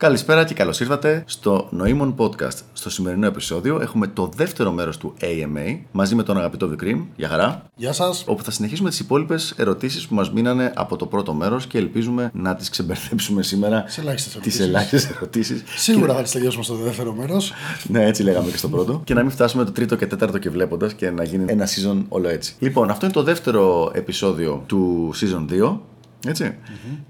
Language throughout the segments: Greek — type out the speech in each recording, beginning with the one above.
Καλησπέρα και καλώς ήρθατε στο Νοήμων Podcast. Στο σημερινό επεισόδιο έχουμε το δεύτερο μέρος του AMA μαζί με τον αγαπητό Βικρίμ. Γεια χαρά. Γεια σας. Όπου θα συνεχίσουμε τις υπόλοιπες ερωτήσεις που μας μείνανε από το πρώτο μέρος και ελπίζουμε να τις ξεμπερδέψουμε σήμερα. Σε ελάχιστες Τις ερωτήσεις. ελάχιστες ερωτήσεις. Σίγουρα θα τις τελειώσουμε στο δεύτερο μέρος. Ναι, έτσι λέγαμε και στο πρώτο. και να μην φτάσουμε το τρίτο και τέταρτο και βλέποντας και να γίνει ένα season όλο έτσι. Λοιπόν, αυτό είναι το δεύτερο επεισόδιο του season 2. Έτσι.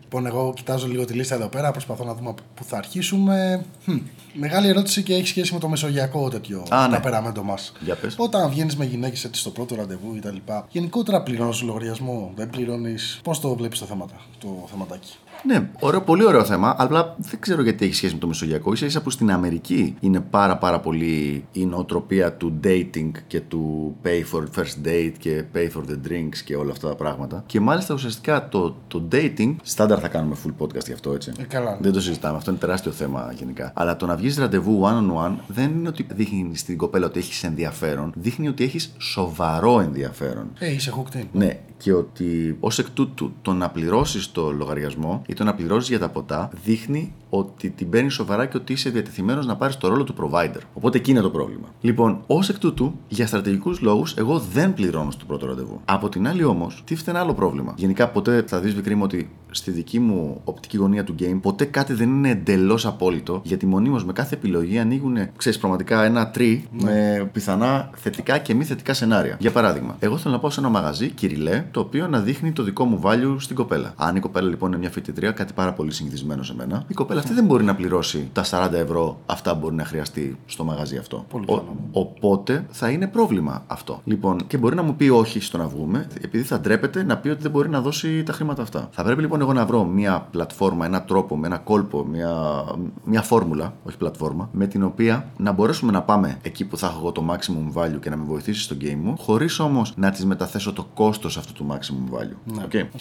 Λοιπόν, εγώ κοιτάζω λίγο τη λίστα εδώ πέρα, προσπαθώ να δούμε από πού θα αρχίσουμε. Χμ, Μεγάλη ερώτηση και έχει σχέση με το μεσογειακό τέτοιο Α, ναι. ταπεραμέντο μας. Για πες. Όταν βγαίνεις με γυναίκες έτσι στο πρώτο ραντεβού κτλ. Γενικότερα πληρώνεις λογαριασμό, δεν πληρώνεις. Πώς το βλέπεις το θέματα, το θεματάκι; Ναι, ωραίο, πολύ ωραίο θέμα, αλλά δεν ξέρω γιατί έχει σχέση με το Μεσογειακό. σα ίσα που στην Αμερική είναι πάρα πάρα πολύ η νοοτροπία του dating και του pay for first date και pay for the drinks και όλα αυτά τα πράγματα. Και μάλιστα ουσιαστικά το, το dating, στάνταρ θα κάνουμε full podcast γι' αυτό έτσι. Ε, καλά. Δεν το συζητάμε, αυτό είναι τεράστιο θέμα γενικά. Αλλά το να βγεις ραντεβού one on one δεν είναι ότι δείχνει στην κοπέλα ότι έχεις ενδιαφέρον, δείχνει ότι έχεις σοβαρό ενδιαφέρον. Ε, είσαι hooked in. Ναι, και ότι ως εκ τούτου το να πληρώσεις το λογαριασμό ή το να πληρώσεις για τα ποτά δείχνει ότι την παίρνεις σοβαρά και ότι είσαι διατεθειμένος να πάρεις το ρόλο του provider. Οπότε εκεί είναι το πρόβλημα. Λοιπόν, ως εκ τούτου, για στρατηγικούς λόγους, εγώ δεν πληρώνω στο πρώτο ραντεβού. Από την άλλη όμως, τίθεται ένα άλλο πρόβλημα. Γενικά, ποτέ θα δεις Βικρίμ ότι στη δική μου οπτική γωνία του game, ποτέ κάτι δεν είναι εντελώς απόλυτο, γιατί μονίμως με κάθε επιλογή ανοίγουν, ξέρεις, πραγματικά ένα τρί με πιθανά θετικά και μη θετικά σενάρια. Για παράδειγμα, εγώ θέλω να πάω σε ένα μαγαζί, κυριλέ, το οποίο να δείχνει το δικό μου value στην κοπέλα. Αν η κοπέλα λοιπόν είναι μια φοιτητρία, κάτι πάρα πολύ συνηθισμένο σε μένα, η κοπέλα αυτή δεν μπορεί να πληρώσει τα 40 ευρώ αυτά που μπορεί να χρειαστεί στο μαγαζί αυτό. Πολύ Ο- καλό. οπότε θα είναι πρόβλημα αυτό. Λοιπόν, και μπορεί να μου πει όχι στο να βγούμε, επειδή θα ντρέπεται να πει ότι δεν μπορεί να δώσει τα χρήματα αυτά. Θα πρέπει λοιπόν εγώ να βρω μια πλατφόρμα, ένα τρόπο, με ένα κόλπο, μια, μια φόρμουλα, όχι πλατφόρμα, με την οποία να μπορέσουμε να πάμε εκεί που θα έχω εγώ το maximum value και να με βοηθήσει στο game μου, χωρίς όμως να της μεταθέσω το κόστος αυτού του maximum value. Ναι, Okay. οκ.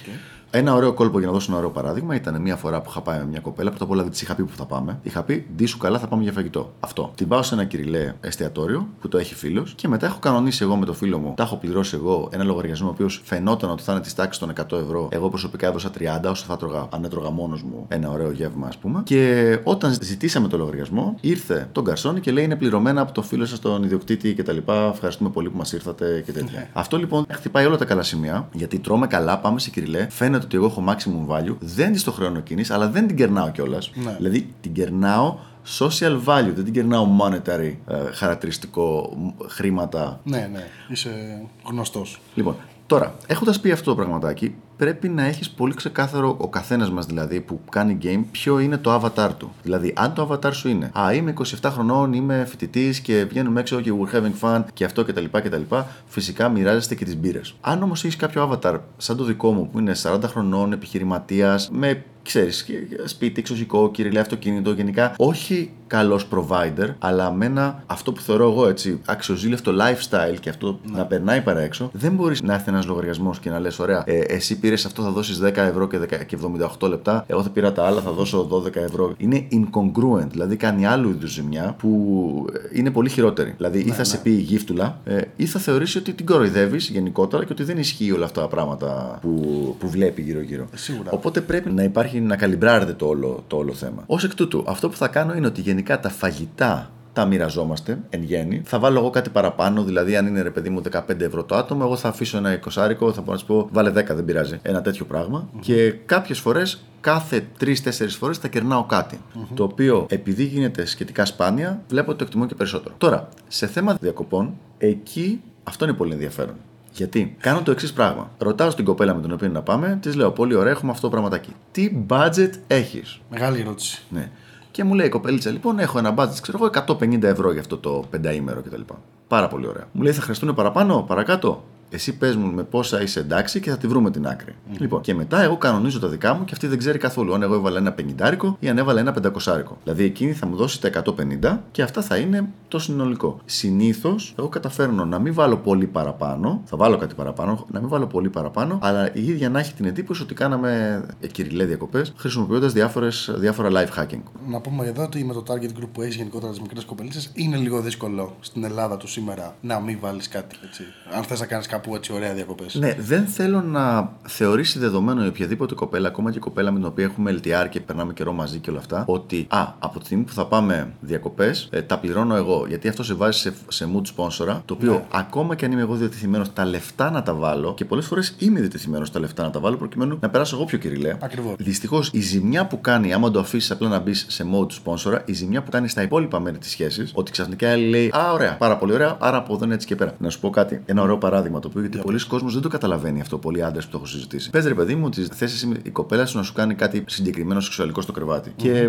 Ένα ωραίο κόλπο για να δώσω ένα ωραίο παράδειγμα ήταν μια φορά που είχα πάει με μια κοπέλα. Πρώτα απ' όλα δεν της είχα πει που θα πάμε. Είχα πει Ντύσου καλά, θα πάμε για φαγητό. Αυτό. Την πάω σε ένα κυριλέ εστιατόριο που το έχει φίλος και μετά έχω κανονίσει εγώ με το φίλο μου. Τα έχω πληρώσει εγώ ένα λογαριασμό ο οποίος φαινόταν ότι θα είναι της τάξης των 100 ευρώ. Εγώ προσωπικά έδωσα 30 όσο θα τρώγα, αν έτρωγα μόνος μου ένα ωραίο γεύμα, ας πούμε. Και όταν ζητήσαμε το λογαριασμό, ήρθε τον Καρσόνι και λέει είναι πληρωμένα από το φίλο σας τον ιδιοκτήτη κτλ. Ευχαριστούμε πολύ που μας ήρθατε και τέτοια. Αυτό λοιπόν χτυπάει όλα τα καλά σημεία γιατί τρώμε καλά, πάμε σε κυριλέ. Φαίνεται ότι εγώ έχω maximum value, δεν τη το χρεώνω εκείνη, αλλά δεν την κερνάω κιόλας. Ναι. Δηλαδή την κερνάω social value, δεν την κερνάω monetary ε, χαρακτηριστικό μ, χρήματα. Ναι, ναι, είσαι γνωστός. Λοιπόν, τώρα, έχοντας πει αυτό το πραγματάκι, πρέπει να έχεις πολύ ξεκάθαρο ο καθένας μας δηλαδή που κάνει game ποιο είναι το avatar του. Δηλαδή, αν το avatar σου είναι Α, είμαι 27 χρονών, είμαι φοιτητής και βγαίνουμε έξω και we're having fun και αυτό κτλ. κτλ φυσικά μοιράζεστε και τις μπύρες. Αν όμως έχεις κάποιο avatar σαν το δικό μου που είναι 40 χρονών, επιχειρηματίας, με ξέρεις, σπίτι, εξωσικό, κυριλέ, αυτοκίνητο, γενικά όχι καλός provider, αλλά με ένα αυτό που θεωρώ εγώ έτσι αξιοζήλευτο lifestyle και αυτό να περνάει παρά έξω, δεν μπορείς να έρθει ένας λογαριασμός και να λες: Ωραία, ε, εσύ πήρες αυτό, θα δώσεις 10 ευρώ και, 10 και 78 λεπτά. Εγώ θα πήρα τα άλλα, θα δώσω 12 ευρώ. Είναι incongruent, δηλαδή κάνει άλλου είδου ζημιά που ε, είναι πολύ χειρότερη. Δηλαδή, ή θα σε πει γύφτουλα, ε, ή θα θεωρήσει ότι την κοροϊδεύεις γενικότερα και ότι δεν ισχύει όλα αυτά τα πράγματα που, που βλέπει γύρω-γύρω. Σίγουρα. Οπότε πρέπει να υπάρχει να καλυμπράρεται το όλο, το όλο θέμα. Ω εκ τούτου, αυτό που θα κάνω είναι ότι γενικά τα φαγητά τα μοιραζόμαστε εν γέννη. Θα βάλω εγώ κάτι παραπάνω, δηλαδή αν είναι ρε παιδί μου 15 ευρώ το άτομο, εγώ θα αφήσω ένα εικοσάρικο, θα πω να σου πω βάλε 10, δεν πειράζει. Ένα τέτοιο πράγμα. Και κάποιες φορές, κάθε 3-4 φορές θα κερνάω κάτι. Το οποίο επειδή γίνεται σχετικά σπάνια, βλέπω ότι το εκτιμώ και περισσότερο. Τώρα, σε θέμα διακοπών, εκεί αυτό είναι πολύ ενδιαφέρον. Γιατί κάνω το εξής πράγμα. Ρωτάω στην κοπέλα με την οποία να πάμε, της λέω: Πολύ ωραία, έχουμε αυτό το πραγματάκι. Τι budget έχεις; Μεγάλη ερώτηση. Ναι. Και μου λέει η κοπέλιτσα, λοιπόν, έχω ένα budget, ξέρω εγώ, 150 ευρώ για αυτό το πενταήμερο κτλ. Πάρα πολύ ωραία. Μου λέει, θα χρειαστούν παραπάνω, παρακάτω. Εσύ πες μου με πόσα είσαι εντάξει και θα τη βρούμε την άκρη. Λοιπόν, και μετά εγώ κανονίζω τα δικά μου και αυτή δεν ξέρει καθόλου αν εγώ έβαλα ένα πενιντάρικο ή αν έβαλα ένα πεντακοσάρικο. Δηλαδή εκείνη θα μου δώσει τα 150 και αυτά θα είναι το συνολικό. Συνήθως εγώ καταφέρνω να μην βάλω πολύ παραπάνω, θα βάλω κάτι παραπάνω, να μην βάλω πολύ παραπάνω, αλλά η ίδια να έχει την εντύπωση ότι κάναμε ε, κυριλέ διακοπές χρησιμοποιώντας διάφορα life hacking. Να πούμε εδώ ότι με το target group που έχεις γενικότερα τις μικρές κοπελίτσες είναι λίγο δύσκολο στην Ελλάδα του σήμερα να μην βάλεις κάτι. Έτσι. Αν θες να κάνεις κάποιο κάπου έτσι ωραία διακοπές. Ναι, δεν θέλω να θεωρήσει δεδομένο η οποιαδήποτε κοπέλα, ακόμα και η κοπέλα με την οποία έχουμε LTR και περνάμε καιρό μαζί και όλα αυτά, ότι α, από τη στιγμή που θα πάμε διακοπές, ε, τα πληρώνω εγώ. Γιατί αυτό σε βάζει σε, σε mood sponsor, το οποίο Ναι. ακόμα και αν είμαι εγώ διατεθειμένος τα λεφτά να τα βάλω, και πολλές φορές είμαι διατεθειμένος τα λεφτά να τα βάλω προκειμένου να περάσω εγώ πιο κυριλαία. Ακριβώς. Δυστυχώς η ζημιά που κάνει, άμα το αφήσεις απλά να μπεις σε mode sponsor, η ζημιά που κάνει στα υπόλοιπα μέρη της σχέσης, ότι ξαφνικά η άλλη λέει Α, ωραία, πάρα πολύ ωραία, άρα από εδώ είναι έτσι και πέρα. Να σου πω κάτι, ένα ωραίο παράδειγμα το οποίο γιατί πολλοί κόσμοι δεν το καταλαβαίνει αυτό, πολλοί άντρες που το έχω συζητήσει. Πες ρε παιδί μου ότι θε εσύ η κοπέλα σου να σου κάνει κάτι συγκεκριμένο σεξουαλικό στο κρεβάτι. Και ε,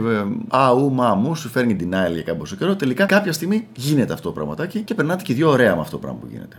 α, ου, μα, μου, σου φέρνει denial για κάποιο καιρό. Τελικά κάποια στιγμή γίνεται αυτό το πραγματάκι και περνάτε και δύο ωραία με αυτό το πράγμα που γίνεται.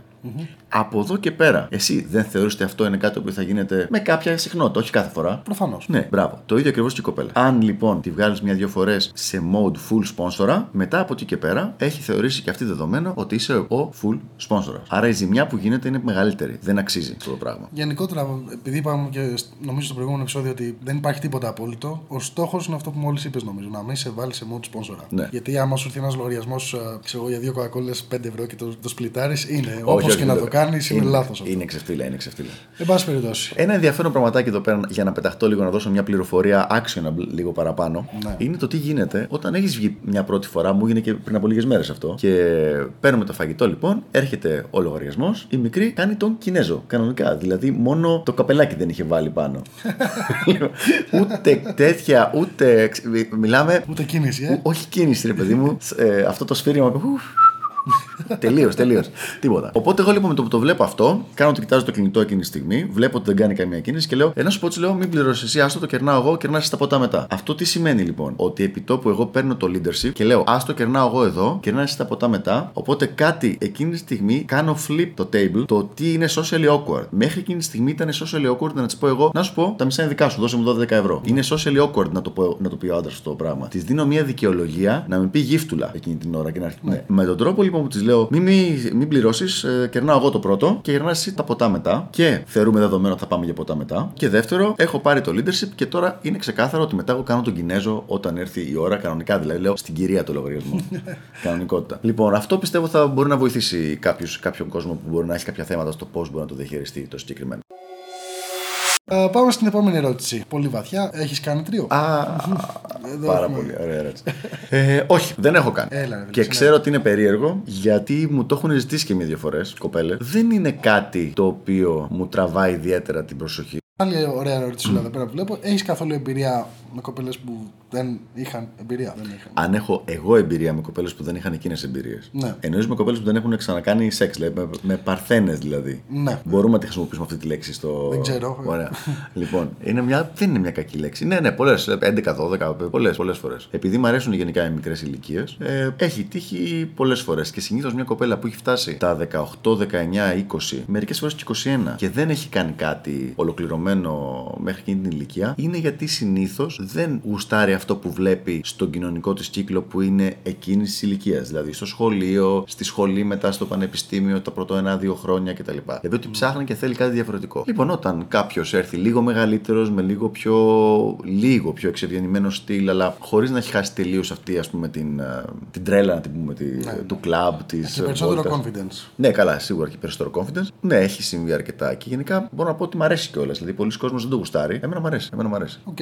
Από εδώ και πέρα, εσύ δεν θεωρείς ότι αυτό είναι κάτι που θα γίνεται με κάποια συχνότητα, όχι κάθε φορά; Προφανώς. Ναι, μπράβο. Το ίδιο ακριβώς και η κοπέλα. Αν λοιπόν τη βγάλεις μια-δυο φορές σε mode full sponsor, μετά από εκεί και πέρα έχει θεωρήσει και αυτή δεδομένο ότι είσαι ο full sponsor. Άρα η ζημιά που γίνεται είναι μεγαλύτερη. Δεν αξίζει αυτό το πράγμα. Γενικότερα, επειδή είπαμε και σ- νομίζω στο προηγούμενο επεισόδιο ότι δεν υπάρχει τίποτα απόλυτο, ο στόχος είναι αυτό που μόλις είπες, νομίζω. Να μην σε βάλει σε mode sponsor. Ναι. Γιατί άμα σου έρθει ένας λογαριασμός, ξέρω εγώ, για δύο κοκακόλε 5 ευρώ και το, το σπλιτάρεις, είναι. Όχι, Όπως όχι, και να δεν το κάνεις, είναι, είναι λάθος αυτό. Είναι ξεφτύλα, είναι ξεφτύλα. Εν πάση περιπτώσει. Ένα ενδιαφέρον πραγματάκι εδώ πέρα για να πεταχτώ λίγο, να δώσω μια πληροφορία actionable λίγο παραπάνω. Ναι. Είναι το τι γίνεται όταν έχεις βγει μια πρώτη φορά. Μου έγινε και πριν από λίγες μέρες αυτό. Και παίρνουμε το φαγητό λοιπόν, έρχεται ο λογαριασμός. Η μικρή κάνει τον Κινέζο κανονικά. Δηλαδή μόνο το καπελάκι δεν είχε βάλει πάνω. ούτε τέτοια, ούτε. Μιλάμε. Ούτε κίνηση, ε. Όχι κίνηση, ρε παιδί μου. Ε, αυτό το σφύριγμα. ουφ, Τελείως, τελείως. Τίποτα. Οπότε εγώ λοιπόν με το που το βλέπω αυτό, κάνω ότι κοιτάζω το κινητό εκείνη τη στιγμή, βλέπω ότι δεν κάνει καμία κίνηση και λέω: Ένα σου πω έτσι, λέω: Μην πληρώσεις εσύ, άστο το κερνάω εγώ, κερνάς τα ποτά μετά. Αυτό τι σημαίνει λοιπόν, ότι επί τόπου εγώ παίρνω το leadership και λέω: Άστο κερνάω εγώ εδώ, κερνάς εσύ τα ποτά μετά. Οπότε κάτι εκείνη τη στιγμή κάνω flip το table, το τι είναι socially awkward. Μέχρι εκείνη τη στιγμή ήταν socially awkward να της πω εγώ: Να σου πω, τα μισά είναι δικά σου, δώσε μου 12 ευρώ. Είναι socially awkward να το, πω, να το πει ο άντρας αυτό το πράγμα. Της δίνω μια δικαιολογία να με πει γύφτουλα εκείνη την ώρα και να αρχίσει. Ναι. Με τον τρόπο λοιπόν που της λέω: Μην, μη, μην πληρώσεις, ε, κερνάω εγώ το πρώτο και κερνά εσύ τα ποτά μετά. Και θεωρούμε δεδομένο ότι θα πάμε για ποτά μετά. Και δεύτερο, έχω πάρει το leadership και τώρα είναι ξεκάθαρο ότι μετά εγώ κάνω τον Κινέζο όταν έρθει η ώρα, κανονικά δηλαδή. Λέω στην κυρία το λογαριασμό. Κανονικότητα. Λοιπόν, αυτό πιστεύω θα μπορεί να βοηθήσει κάποιους, κάποιον κόσμο που μπορεί να έχει κάποια θέματα στο πώς μπορεί να το διαχειριστεί το συγκεκριμένο. Α, πάμε στην επόμενη ερώτηση. Πολύ βαθιά. Έχεις κάνει τρίο; Α, Εδώ πάρα έχουμε- πολύ ωραία ερώτηση. ε, όχι, δεν έχω κάνει. Έλα, ρε, και φίλε, ξέρω ότι είναι περίεργο γιατί μου το έχουν ζητήσει και μία-δύο φορές, κοπέλε. Δεν είναι κάτι το οποίο μου τραβάει ιδιαίτερα την προσοχή. Άλλη ωραία ερώτηση mm. εδώ πέρα που βλέπω. Έχεις καθόλου εμπειρία με κοπέλες που δεν είχαν εμπειρία. Δεν είχαν. Αν έχω εγώ εμπειρία με κοπέλες που δεν είχαν εκείνες εμπειρίες. Ναι. Εννοείς με κοπέλες που δεν έχουν ξανακάνει σεξ, δηλαδή με, με παρθένες δηλαδή. Ναι. Μπορούμε να τη χρησιμοποιήσουμε αυτή τη λέξη στο. Δεν ξέρω. Ωραία. λοιπόν, είναι μια, δεν είναι μια κακή λέξη. Ναι, ναι, πολλές. 11-12, πολλές πολλές φορές. Επειδή μου αρέσουν γενικά οι μικρές ηλικίες, ε, έχει τύχει πολλές φορές. Και συνήθως μια κοπέλα που έχει φτάσει τα 18, 19, 20, μερικές φορές και 21 και δεν έχει κάνει κάτι ολοκληρωμένο μέχρι εκείνη την ηλικία, είναι γιατί συνήθως δεν γουστάρει αυτό που βλέπει στον κοινωνικό της κύκλο που είναι εκείνης της ηλικίας. Δηλαδή στο σχολείο, στη σχολή, μετά στο πανεπιστήμιο, τα πρώτο ένα-δύο χρόνια κτλ. Δηλαδή ότι ψάχνει και θέλει κάτι διαφορετικό. Λοιπόν, όταν κάποιος έρθει λίγο μεγαλύτερος, με λίγο πιο, λίγο πιο εξευγενημένο στυλ, αλλά χωρίς να έχει χάσει τελείως αυτή ας πούμε, την, ε, την τρέλα να την πούμε, τη, του κλαμπ, της. Και περισσότερο confidence. Ναι, καλά, σίγουρα έχει περισσότερο confidence. Ναι, έχει συμβεί αρκετά. Και γενικά μπορώ να πω ότι μου αρέσει κιόλας. Δηλαδή, πολλοί κόσμοι δεν το γουστάρει. Εμένα μου αρέσει. Εμένα μου αρέσει. Οκ.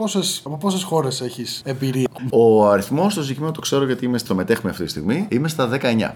Πόσες, από πόσες χώρες έχεις εμπειρία; Ο αριθμός στο συγκεκριμένο το ξέρω γιατί είμαι στο μετέχουμε αυτή τη στιγμή. Είμαι στα 19.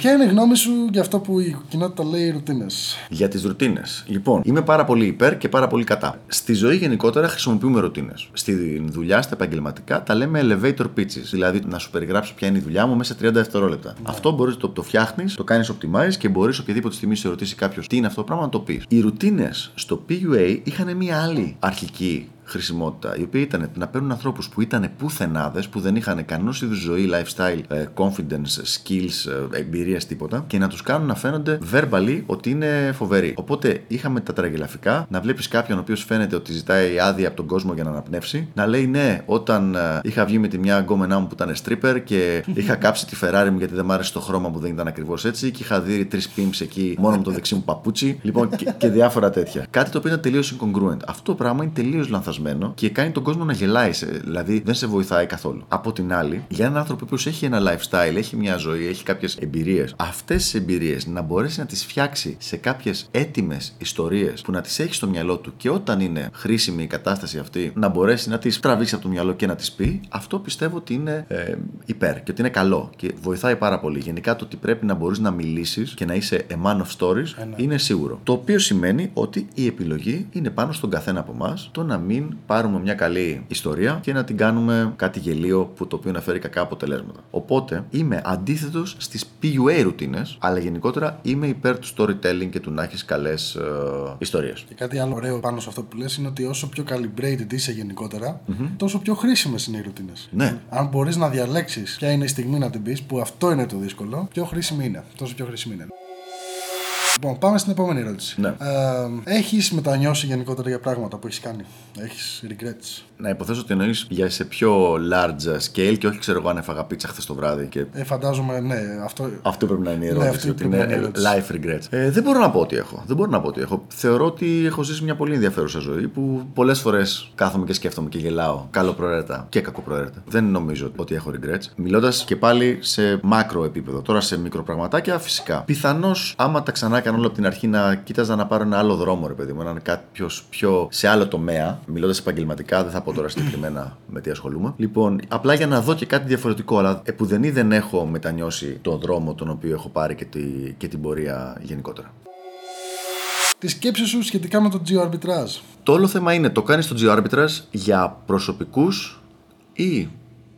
Ποια είναι η γνώμη σου για αυτό που η κοινότητα λέει ρουτίνες; Για τις ρουτίνες. Λοιπόν, είμαι πάρα πολύ υπέρ και πάρα πολύ κατά. Στη ζωή γενικότερα χρησιμοποιούμε ρουτίνες. Στη δουλειά, στα επαγγελματικά, τα λέμε elevator pitches. Δηλαδή, να σου περιγράψω ποια είναι η δουλειά μου μέσα σε 30 δευτερόλεπτα. Αυτό μπορείς το, το φτιάχνεις, το κάνεις optimize και μπορείς οποιαδήποτε στιγμή σε ρωτήσει κάποιος τι είναι αυτό το πράγμα να το πεις. Οι ρουτίνες στο PUA είχαν μια άλλη αρχική χρησιμότητα, η οποία ήταν να παίρνουν ανθρώπους που ήταν πουθενάδες, που δεν είχαν κανένα είδους ζωή, lifestyle, ε, confidence, skills, ε, εμπειρία, τίποτα, και να τους κάνουν να φαίνονται verbally ότι είναι φοβεροί. Οπότε είχαμε τα τραγελαφικά, να βλέπεις κάποιον ο οποίος φαίνεται ότι ζητάει άδεια από τον κόσμο για να αναπνεύσει, να λέει ναι, όταν ε, είχα βγει με τη μια γκόμενά μου που ήταν stripper και είχα κάψει τη Ferrari μου γιατί δεν μ' άρεσε το χρώμα μου, δεν ήταν ακριβώς έτσι, και είχα δει τρεις pimps εκεί μόνο με το δεξί μου παπούτσι, λοιπόν και, και διάφορα τέτοια. Κάτι το οποίο ήταν τελείως incongruent. Αυτό το πράγμα είναι τελείως λανθασμένο λανθασμένο και κάνει τον κόσμο να γελάει. σε- Δηλαδή δεν σε βοηθάει καθόλου. Από την άλλη, για έναν άνθρωπο που έχει ένα lifestyle, έχει μια ζωή, έχει κάποιες εμπειρίες, αυτές τις εμπειρίες να μπορέσει να τις φτιάξει σε κάποιες έτοιμες ιστορίες που να τις έχει στο μυαλό του και όταν είναι χρήσιμη η κατάσταση αυτή να μπορέσει να τις τραβήξει από το μυαλό και να τις πει, αυτό πιστεύω ότι είναι ε, υπέρ και ότι είναι καλό και βοηθάει πάρα πολύ. Γενικά το ότι πρέπει να μπορείς να μιλήσεις και να είσαι a man of stories Ε, ναι. είναι σίγουρο. Το οποίο σημαίνει ότι η επιλογή είναι πάνω στον καθένα από εμάς το να μην πάρουμε μια καλή ιστορία και να την κάνουμε κάτι γελίο που το οποίο να φέρει κακά αποτελέσματα. Οπότε είμαι αντίθετος στις PUA ρουτίνες, αλλά γενικότερα είμαι υπέρ του storytelling και του να έχεις καλές ε, ιστορίες. Και κάτι άλλο ωραίο πάνω σε αυτό που λες είναι ότι όσο πιο calibrated είσαι γενικότερα, τόσο πιο χρήσιμες είναι οι ρουτίνες. Ναι. Αν μπορείς να διαλέξεις ποια είναι η στιγμή να την πεις, που αυτό είναι το δύσκολο, πιο χρήσιμη είναι. Τόσο πιο χρήσιμη είναι. Λοιπόν, πάμε στην επόμενη ερώτηση. Ναι. Ε, έχεις μετανιώσει γενικότερα για πράγματα που έχεις κάνει; Έχεις regrets; Να υποθέσω ότι εννοείς για σε πιο large scale και όχι ξέρω εγώ αν έφαγα πίτσα χθες το βράδυ και Ε, φαντάζομαι, ναι, αυτό. Αυτό πρέπει να είναι η Ναι, ερώτηση. αυτή ότι πρέπει να είναι είναι η ερώτηση. life regrets. Ε, δεν μπορώ να πω ότι έχω. Δεν μπορώ να πω ότι έχω. Θεωρώ ότι έχω ζήσει μια πολύ ενδιαφέρουσα ζωή που πολλές φορές κάθομαι και σκέφτομαι και γελάω καλοπροαίρετα και κακοπροαίρετα. Δεν νομίζω ότι έχω regrets. Μιλώντας και πάλι σε μάκρο επίπεδο. Τώρα σε μικροπραγματάκια φυσικά. Πιθανώς άμα τα ξανά έκανα όλα από την αρχή να κοίταζα να πάρω ένα άλλο δρόμο, ρε παιδί μου. Έναν κάποιος πιο σε άλλο τομέα. Μιλώντας επαγγελματικά, δεν θα πω τώρα συγκεκριμένα με τι ασχολούμαι. Λοιπόν, απλά για να δω και κάτι διαφορετικό. Αλλά επουδενή δεν έχω μετανιώσει τον δρόμο τον οποίο έχω πάρει και, τη, και την πορεία γενικότερα. Τη σκέψη σου σχετικά με το geo arbitrage. Το όλο θέμα είναι το κάνεις το geo-arbitrage για προσωπικούς ή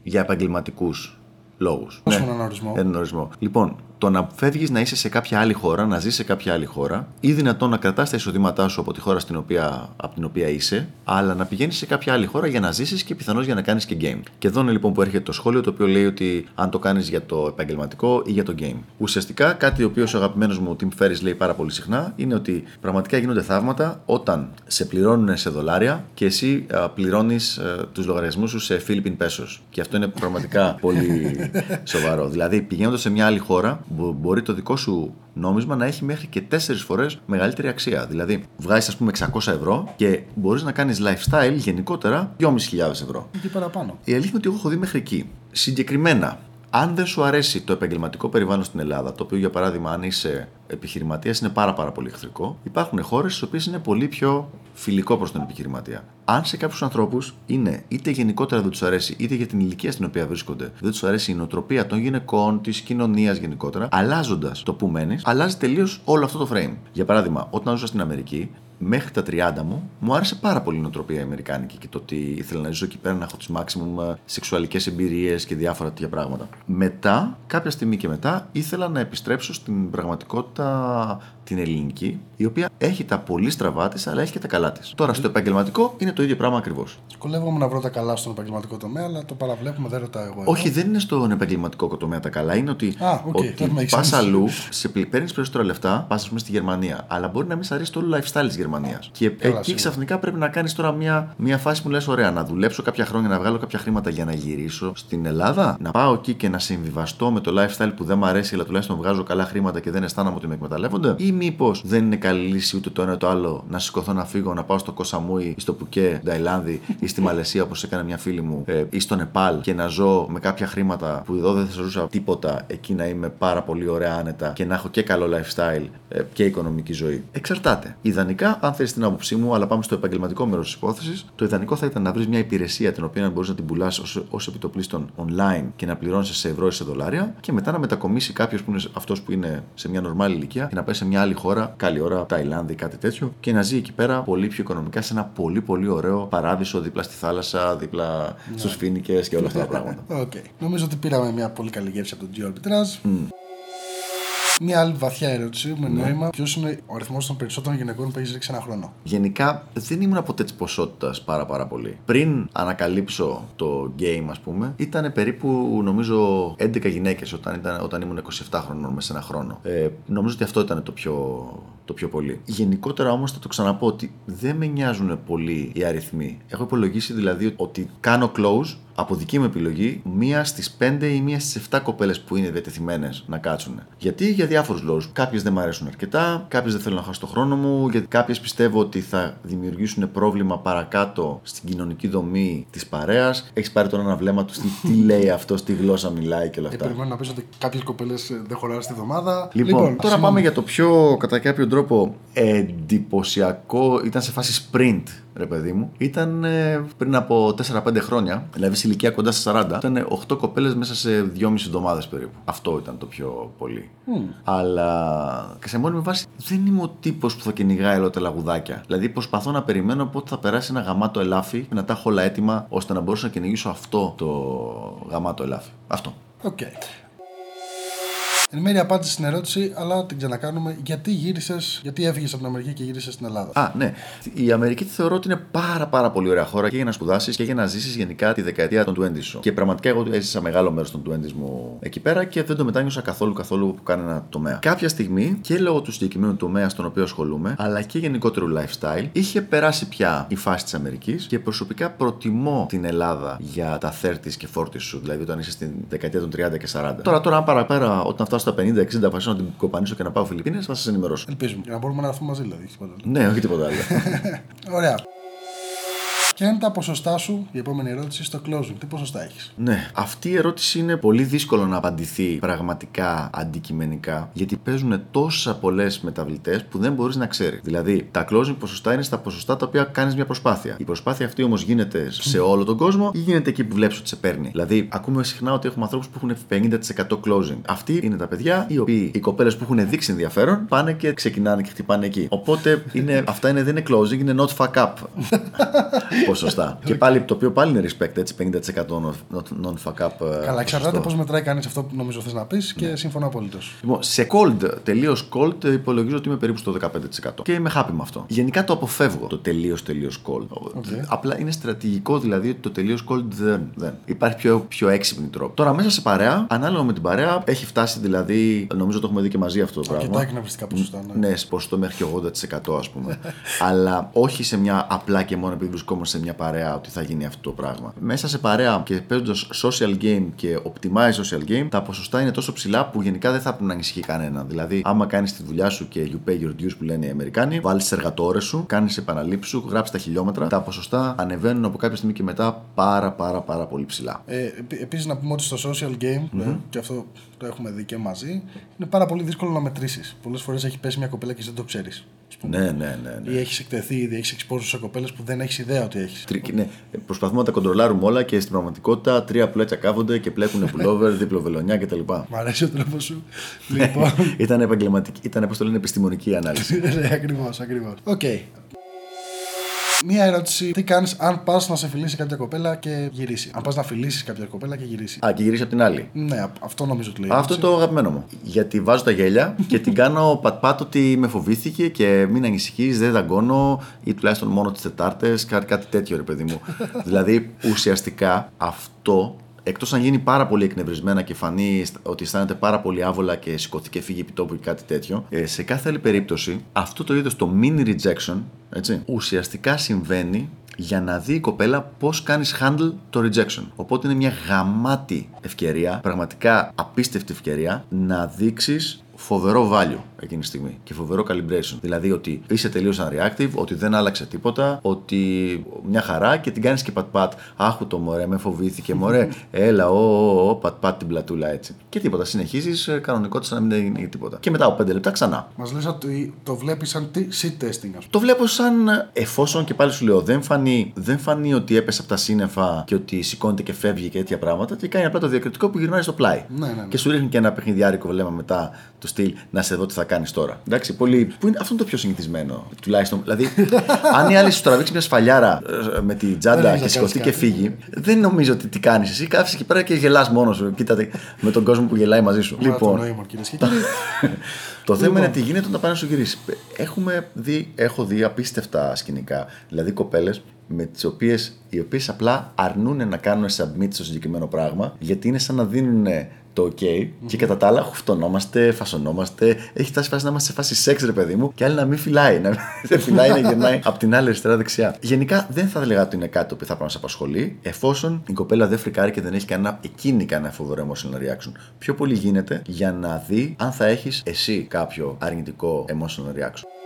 για επαγγελματικούς λόγους; Πώς είναι έναν ορισμό; Έναν ορισμό. Λοιπόν, το να φεύγεις να είσαι σε κάποια άλλη χώρα, να ζεις σε κάποια άλλη χώρα, ή δυνατόν να κρατάς τα εισοδήματά σου από τη χώρα στην οποία, από την οποία είσαι, αλλά να πηγαίνεις σε κάποια άλλη χώρα για να ζήσεις και πιθανώς για να κάνεις και game. Και εδώ είναι λοιπόν που έρχεται το σχόλιο το οποίο λέει ότι αν το κάνεις για το επαγγελματικό ή για το game. Ουσιαστικά κάτι ο οποίο ο αγαπημένος μου Tim Ferris λέει πάρα πολύ συχνά είναι ότι πραγματικά γίνονται θαύματα όταν σε πληρώνουν σε δολάρια και εσύ πληρώνεις τους λογαριασμούς σου σε Philippine pesos. Και αυτό είναι πραγματικά πολύ σοβαρό. Δηλαδή πηγαίνοντας σε μια άλλη χώρα, μπο- μπορεί το δικό σου νόμισμα να έχει μέχρι και 4 φορές μεγαλύτερη αξία. Δηλαδή, βγάζεις, ας πούμε, 600 ευρώ και μπορείς να κάνεις lifestyle γενικότερα 2.500 ευρώ. Εκεί παραπάνω. Η αλήθεια είναι ότι εγώ έχω δει μέχρι εκεί. Συγκεκριμένα, αν δεν σου αρέσει το επαγγελματικό περιβάλλον στην Ελλάδα, το οποίο για παράδειγμα, αν είσαι επιχειρηματίας, είναι πάρα, πάρα πολύ εχθρικό, υπάρχουν χώρες στις οποίες είναι πολύ πιο φιλικό προς τον επιχειρηματία. Αν σε κάποιους ανθρώπους είναι είτε γενικότερα δεν τους αρέσει, είτε για την ηλικία στην οποία βρίσκονται, δεν τους αρέσει η νοοτροπία των γυναικών, της κοινωνίας γενικότερα, αλλάζοντας το που μένεις, αλλάζει τελείως όλο αυτό το frame. Για παράδειγμα, όταν ζούσα στην Αμερική, μέχρι τα 30 μου, μου άρεσε πάρα πολύ η νοοτροπία η Αμερικάνικη και το ότι ήθελα να ζήσω εκεί πέρα, να έχω τις maximum σεξουαλικές εμπειρίες και διάφορα τέτοια πράγματα. Μετά, κάποια στιγμή και μετά, ήθελα να επιστρέψω στην πραγματικότητα την ελληνική, η οποία έχει τα πολύ στραβά της, αλλά έχει και τα καλά της. Τώρα, στο επαγγελματικό είναι το ίδιο πράγμα ακριβώς. Δυσκολεύομαι να βρω τα καλά στον επαγγελματικό τομέα, αλλά το παραβλέπουμε, δεν ρωτάω εγώ. εδώ. Όχι, δεν είναι στον επαγγελματικό τομέα τα καλά. Είναι ότι, Α, οκ, ότι δεν με έχεις πας έννοια. αλλού, σε παίρνεις περισσότερα λεφτά, πας πούμε στη Γερμανία. Αλλά μπορεί να μην σε αρέσει το όλο lifestyle της Γερμανία. Και εκεί σίγουρα. ξαφνικά πρέπει να κάνεις τώρα μια, μια φάση που λες: Ωραία, να δουλέψω κάποια χρόνια, να βγάλω κάποια χρήματα για να γυρίσω στην Ελλάδα. Να πάω εκεί και να συμβιβαστώ με το lifestyle που δεν μου αρέσει, αλλά τουλάχιστον βγάζω καλά χρήματα και δεν αισθάνομαι ότι με εκμεταλλεύονται. Ή μήπως δεν είναι καλή λύση ούτε το ένα το άλλο να σηκωθώ να φύγω, να πάω στο Κοσαμούι ή στο Πουκέ, Ταϊλάνδη ή στη Μαλαισία όπως έκανε μια φίλη μου ε, ή στο Νεπάλ και να ζω με κάποια χρήματα που εδώ δεν θα ζούσα τίποτα, εκεί να είμαι πάρα πολύ ωραία άνετα και να έχω και καλό lifestyle ε, και οικονομική ζωή. Εξαρτάται. Ιδανικά, αν θέλει την άποψή μου, αλλά πάμε στο επαγγελματικό μέρος της υπόθεσης, το ιδανικό θα ήταν να βρεις μια υπηρεσία την οποία μπορείς να την πουλάς ως επί το πλείστον online και να πληρώνεις σε ευρώ ή σε δολάρια και μετά να μετακομίσει κάποιος που είναι αυτός που είναι σε μια νορμάλ ηλικία και να πάει σε μια άλλη χώρα, καλή ώρα, Ταϊλάνδη, κάτι τέτοιο και να ζει εκεί πέρα πολύ πιο οικονομικά σε ένα πολύ πολύ ωραίο παράδεισο δίπλα στη θάλασσα, δίπλα στους φοίνικες και όλα αυτά τα πράγματα. Οκ. Νομίζω ότι πήραμε μια πολύ καλή γεύση από το geo arbitrage. Μια άλλη βαθιά ερώτηση με Ναι. νόημα. Ποιος είναι ο αριθμός των περισσότερων γυναικών που έχεις ρίξει ένα χρόνο; Γενικά δεν ήμουν ποτέ τη ποσότητας πάρα πάρα πολύ. Πριν ανακαλύψω το game, ας πούμε, ήταν περίπου νομίζω 11 γυναίκες όταν, ήταν, όταν ήμουν 27 χρονών μέσα σε ένα χρόνο. Ε, νομίζω ότι αυτό ήταν το πιο, το πιο πολύ. Γενικότερα όμως θα το ξαναπώ ότι δεν με νοιάζουν πολύ οι αριθμοί. Έχω υπολογίσει δηλαδή ότι κάνω close από δική μου επιλογή, μία στις 5 ή μία στις 7 κοπέλες που είναι διατεθειμένες να κάτσουν. Γιατί; Για διάφορους λόγους. Κάποιες δεν μου αρέσουν αρκετά, κάποιες δεν θέλω να χάσω το χρόνο μου, γιατί κάποιες πιστεύω ότι θα δημιουργήσουν πρόβλημα παρακάτω στην κοινωνική δομή της παρέας. Έχεις πάρει τώρα ένα βλέμμα του, τι, τι λέει αυτό, τι γλώσσα μιλάει και όλα Ε, αυτά. περιμένω να πεις ότι κάποιες κοπέλες δεν χωράνε στη εβδομάδα. Λοιπόν, τώρα συγγνώμη. πάμε για το πιο κατά κάποιο τρόπο εντυπωσιακό. Ήταν σε φάση sprint, ρε παιδί μου. Ήταν ε, πριν από 4-5 χρόνια, δηλαδή σε ηλικία κοντά στα 40. Ήταν 8 κοπέλες μέσα σε 2,5 εβδομάδες περίπου. Αυτό ήταν το πιο πολύ. Αλλά και σε μόνιμη βάση δεν είμαι ο τύπος που θα κυνηγάει όλα τα λαγουδάκια. Δηλαδή προσπαθώ να περιμένω πότε θα περάσει ένα γαμάτο ελάφι και να τα έχω όλα έτοιμα ώστε να μπορέσω να κυνηγήσω αυτό το γαμάτο ελάφι. Αυτό. Οκ. Εν μέρει απάντησες στην ερώτηση, αλλά την ξανακάνουμε. Γιατί γύρισες, γιατί έφυγες από την Αμερική και γύρισες στην Ελλάδα; Α, ναι. Η Αμερική τη θεωρώ ότι είναι πάρα, πάρα πολύ ωραία χώρα και για να σπουδάσεις και για να ζήσεις γενικά τη δεκαετία των 20 σου. Και πραγματικά εγώ έζησα μεγάλο μέρος των 20 μου εκεί πέρα και δεν το μετάνιωσα καθόλου καθόλου σε κανένα τομέα. Κάποια στιγμή και λόγω του συγκεκριμένου τομέα στον οποίο ασχολούμαι, αλλά και γενικότερου lifestyle, είχε περάσει πια η φάση της Αμερικής και προσωπικά προτιμώ την Ελλάδα για τα 30 και 40 σου, δηλαδή όταν είσαι στην δεκαετία των 30 και 40. Τώρα, τώρα, αν παραπέρα, όταν φτάσω στα 50-60, αποφασίσω να την κοπανίσω και να πάω Φιλιππίνες, θα σας ενημερώσω. Ελπίζουμε. Για να μπορούμε να έρθουμε μαζί, δηλαδή. όχι τίποτα άλλο. Ναι, όχι τίποτα άλλο. Ωραία. Ποια είναι τα ποσοστά σου, η επόμενη ερώτηση, στο closing. Τι ποσοστά έχεις; Ναι, αυτή η ερώτηση είναι πολύ δύσκολο να απαντηθεί πραγματικά αντικειμενικά, γιατί παίζουν τόσα πολλές μεταβλητές που δεν μπορείς να ξέρεις. Δηλαδή, τα closing ποσοστά είναι στα ποσοστά τα οποία κάνεις μια προσπάθεια. Η προσπάθεια αυτή όμως γίνεται σε όλο τον κόσμο ή γίνεται εκεί που βλέπεις ότι σε παίρνει. Δηλαδή, ακούμε συχνά ότι έχουμε ανθρώπους που έχουν 50% closing. Αυτοί είναι τα παιδιά οι οποίοι, οι κοπέλες που έχουν δείξει ενδιαφέρον, πάνε και ξεκινάνε και χτυπάνε εκεί. Οπότε είναι, αυτά είναι, δεν είναι closing, είναι not fuck up ποσοστά. και πάλι το οποίο πάλι είναι respect, έτσι 50% non- non fuck up. ε, Καλά, εξαρτάται ποσοστό. πώς μετράει κανείς αυτό που νομίζω θες να πεις και συμφωνώ απολύτω. Λοιπόν, σε cold, τελείως cold, ε, υπολογίζω ότι είμαι περίπου στο 15%. Και είμαι happy με αυτό. Γενικά το αποφεύγω το τελείως τελείως cold. Απλά είναι στρατηγικό δηλαδή ότι το τελείως cold δεν, δεν. Υπάρχει πιο, πιο έξυπνη τρόπο. Τώρα μέσα σε παρέα, ανάλογα με την παρέα, έχει φτάσει δηλαδή, νομίζω το έχουμε δει και μαζί αυτό το πράγμα. Αρκετά εκνευριστικά ποσοστά. Ναι. Ναι, σε ποσοστό μέχρι και 80% ας πούμε. Αλλά όχι σε μια απλά και μόνο επειδή βρισκόμαστε σε μια παρέα ότι θα γίνει αυτό το πράγμα. Μέσα σε παρέα και παίζοντας social game και optimize social game, τα ποσοστά είναι τόσο ψηλά που γενικά δεν θα πρέπει να ανησυχεί κανένα. Δηλαδή, άμα κάνεις τη δουλειά σου και you pay your dues που λένε οι Αμερικάνοι, βάλεις τις εργατόρες σου, κάνεις επαναλήψεις σου, γράψεις τα χιλιόμετρα, τα ποσοστά ανεβαίνουν από κάποια στιγμή και μετά πάρα πάρα πάρα πολύ ψηλά. Ε, Επίσης, να πούμε ότι στο social game, ε, και αυτό το έχουμε δει και μαζί, είναι πάρα πολύ δύσκολο να μετρήσεις. Πολλές φορές έχει πέσει μια κοπέλα και δεν το ξέρεις. Ναι, ναι, ναι. ναι. Ή έχεις εκτεθεί, ήδη έχεις εξπόσει σε κοπέλες που δεν έχεις ιδέα ότι έχεις. Τρι- ναι, προσπαθούμε να τα κοντρολάρουμε όλα και στην πραγματικότητα τρία πουλέτσια κάθονται και πλέκουν πουλόβερ, δίπλο βελονιά κτλ. Μ' αρέσει ο τρόπος σου. λοιπόν. ήταν επαγγελματική, ήταν πώς το λένε επιστημονική ανάλυση. ναι, ακριβώς, ακριβώς. Οκ. Μία ερώτηση. Τι κάνεις αν πας να σε φιλήσει κάποια κοπέλα και γυρίσει. Αν πας να φιλήσεις κάποια κοπέλα και γυρίσει. Α, και γυρίσει από την άλλη. Ναι, α- αυτό νομίζω ότι λέει. Αυτό το αγαπημένο μου. Γιατί βάζω τα γέλια και την κάνω pat-pat ότι με φοβήθηκε και μην ανησυχείς, δεν δαγκώνω ή τουλάχιστον μόνο τις Τετάρτες, κάτι, κάτι τέτοιο ρε παιδί μου. δηλαδή ουσιαστικά αυτό. Εκτός αν γίνει πάρα πολύ εκνευρισμένα και φανεί ότι αισθάνεται πάρα πολύ άβολα και σηκωθεί και φύγει επί τόπου ή κάτι τέτοιο, ε, σε κάθε άλλη περίπτωση αυτό το είδος το mini rejection έτσι, ουσιαστικά συμβαίνει για να δει η κοπέλα πώς κάνεις handle το rejection. Οπότε είναι μια γαμάτη ευκαιρία, πραγματικά απίστευτη ευκαιρία, να δείξεις φοβερό value εκείνη τη στιγμή και φοβερό calibration. Δηλαδή ότι είσαι τελείως unreactive, ότι δεν άλλαξε τίποτα, ότι μια χαρά και την κάνεις και πατ-πατ. Άχου το μωρέ, με φοβήθηκε, μωρέ, έλα, ο, ο, ο, πατ-πατ την πλατούλα έτσι. Και τίποτα. Συνεχίζεις κανονικότητα σαν να μην έγινε τίποτα. Και μετά από 5 λεπτά ξανά. Μας λες ότι το βλέπεις σαν τι seat testing, ας πούμε. Το βλέπω σαν εφόσον και πάλι σου λέω δεν φανεί, δεν φανεί ότι έπεσε από τα σύννεφα και ότι σηκώνεται και φεύγει και τέτοια πράγματα και κάνει απλά το διακριτικό που γυρνάει στο πλάι. Ναι, ναι, ναι. Και σου ρίχνει και ένα παιχνιδιάρικο βλέμμα μετά του στυλ να σε δω τι θα κάνεις τώρα. Εντάξει, πολύ. Που είναι, αυτό είναι το πιο συνηθισμένο. Τουλάχιστον. Δηλαδή, αν η άλλη σου τραβήξει μια σφαλιάρα ε, με τη Δεν τζάντα έχεις και να σηκωθεί και κάνεις φύγει, δεν νομίζω ότι τι κάνεις. Εσύ κάθεσαι εκεί πέρα και γελάς μόνος σου. Κοίτατε με τον κόσμο που γελάει μαζί σου. Άρα το λοιπόν, νόημα, κυρίε και κύριοι. το θέμα Λοιπόν. είναι τι γίνεται όταν πάει να σου γυρίσει. Έχουμε δει, έχω δει απίστευτα σκηνικά. Δηλαδή κοπέλες με τις οποίες οι οποίες απλά αρνούν να κάνουν submit στο συγκεκριμένο πράγμα, γιατί είναι σαν να δίνουν το OK και κατά τα άλλα χουφτωνόμαστε, φασωνόμαστε. Έχει φτάσει φάση να είμαστε σε φάση σεξ, ρε παιδί μου, και άλλη να μην φυλάει. Να δεν φυλάει, να γυρνάει από την άλλη αριστερά-δεξιά. Γενικά δεν θα έλεγα ότι είναι κάτι που θα πρέπει να σε απασχολεί, εφόσον η κοπέλα δεν φρικάρει και δεν έχει κανένα, εκείνη κανένα φοβερό emotional reaction. Πιο πολύ γίνεται για να δει αν θα έχεις εσύ κάποιο αρνητικό emotional reaction.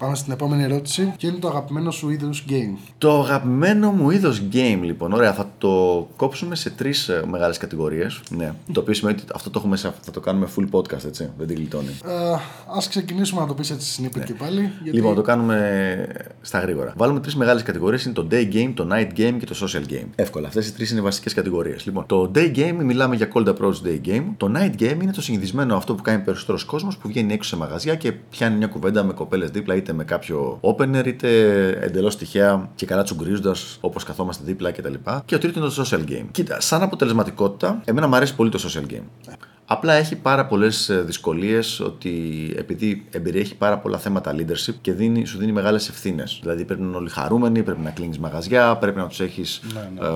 Πάμε στην επόμενη ερώτηση. Ποιο είναι το αγαπημένο σου είδος game; Το αγαπημένο μου είδος game, λοιπόν. Ωραία, θα το κόψουμε σε τρεις μεγάλες κατηγορίες. Ναι. το οποίο σημαίνει ότι αυτό το έχουμε, θα το κάνουμε full podcast, έτσι. Δεν την γλιτώνει. Ε, Α ξεκινήσουμε να το πεις έτσι snippet ναι. και πάλι. Γιατί... Λοιπόν, το κάνουμε στα γρήγορα. Βάλουμε τρεις μεγάλες κατηγορίες. Είναι το day game, το night game και το social game. Εύκολα. Αυτές οι τρεις είναι οι βασικές κατηγορίες. Λοιπόν, το day game μιλάμε για cold approach day game. Το night game είναι το συνηθισμένο αυτό που κάνει περισσότερος κόσμος που βγαίνει έξω σε μαγαζιά και πιάνει μια κουβέντα με κοπέλες δίπλα είτε με κάποιο opener, είτε εντελώς τυχαία και καλά τσουγκρίζοντας όπως καθόμαστε δίπλα κτλ. Και, και ο τρίτος είναι το social game. Κοίτα, σαν αποτελεσματικότητα, εμένα μου αρέσει πολύ το social game. Απλά έχει πάρα πολλές δυσκολίες ότι επειδή εμπεριέχει πάρα πολλά θέματα leadership και δίνει, σου δίνει μεγάλες ευθύνες. Δηλαδή πρέπει να είναι όλοι χαρούμενοι, πρέπει να κλείνεις μαγαζιά, πρέπει να τους έχεις ναι, ναι. ε,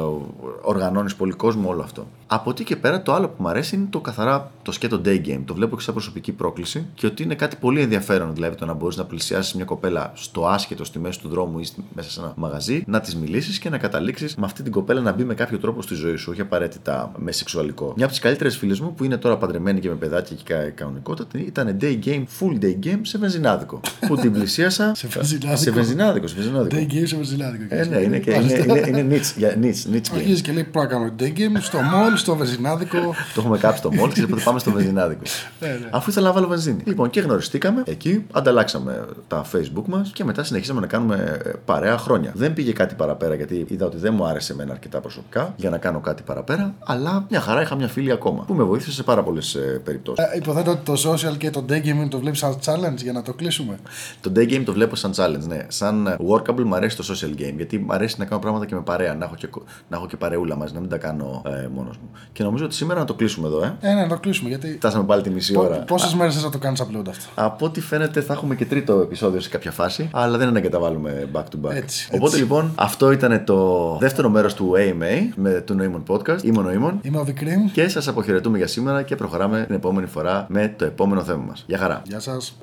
οργανώνεις πολύ κόσμο, όλο αυτό. Από εκεί και πέρα το άλλο που μου αρέσει είναι το καθαρά το σκέτο day game. Το βλέπω και σαν προσωπική πρόκληση και ότι είναι κάτι πολύ ενδιαφέρον. Δηλαδή το να μπορείς να πλησιάσεις μια κοπέλα στο άσχετο στη μέση του δρόμου ή μέσα σε ένα μαγαζί, να της μιλήσεις και να καταλήξεις με αυτή την κοπέλα να μπει με κάποιο τρόπο στη ζωή σου, όχι απαραίτητα με σεξουαλικό. Μια από τις καλύτερες φίλες μου που είναι τώρα παντρεμένη και με παιδάκια και κανονικότητα ήταν day game, full day game σε βενζινάδικο. που την πλησίασα. σε βενζινάδικο. Σε βενζινάδικο. Σε βενζινάδικο. Day game σε βενζινάδικο. Ε, ναι, είναι, και, είναι, είναι, είναι νίτς, για νίτς, νίτς Αρχίζεις και λέει πρέπει να κάνω day game στο mall, στο βενζινάδικο. το έχουμε κάψει στο mall και πάμε στο βενζινάδικο. ναι, ναι. Αφού ήθελα να βάλω βενζίνη. Λοιπόν, και γνωριστήκαμε εκεί, ανταλλάξαμε τα facebook μας και μετά συνεχίσαμε να κάνουμε ε, παρέα χρόνια. Δεν πήγε κάτι παραπέρα γιατί είδα ότι δεν μου άρεσε εμένα αρκετά προσωπικά για να κάνω κάτι παραπέρα, αλλά μια χαρά είχα μια φίλη ακόμα που με βοήθησε σε πάρα πολλές περιπτώσεις. Ε, υποθέτω ότι το social και το day game το βλέπεις σαν challenge για να το κλείσουμε. Το day game το βλέπω σαν challenge, ναι. Σαν ε, workable μου αρέσει το social game γιατί μου αρέσει να κάνω πράγματα και με παρέα, να έχω και, να έχω και παρεούλα μαζί, να μην τα κάνω ε, μόνος μου. Και νομίζω ότι σήμερα να το κλείσουμε εδώ, ε. Ε, ναι, να το κλείσουμε γιατί. Φτάσαμε πάλι τη μισή ώρα. Πόσες μέρες θα το κάνεις upload αυτό; Από ό,τι φαίνεται θα έχουμε και τρίτο επεισόδιο σε κάποια φάση, αλλά δεν είναι και τα βάλουμε back to back. Έτσι, Οπότε έτσι. λοιπόν αυτό ήταν το δεύτερο μέρος του AMA με του Noemon Podcast. Είμαι ο Noemon. Είμαι ο Δικρίμ. Και σας αποχαιρετούμε για σήμερα και προχωράμε την επόμενη φορά με το επόμενο θέμα μας. Γεια χαρά. Γεια σας.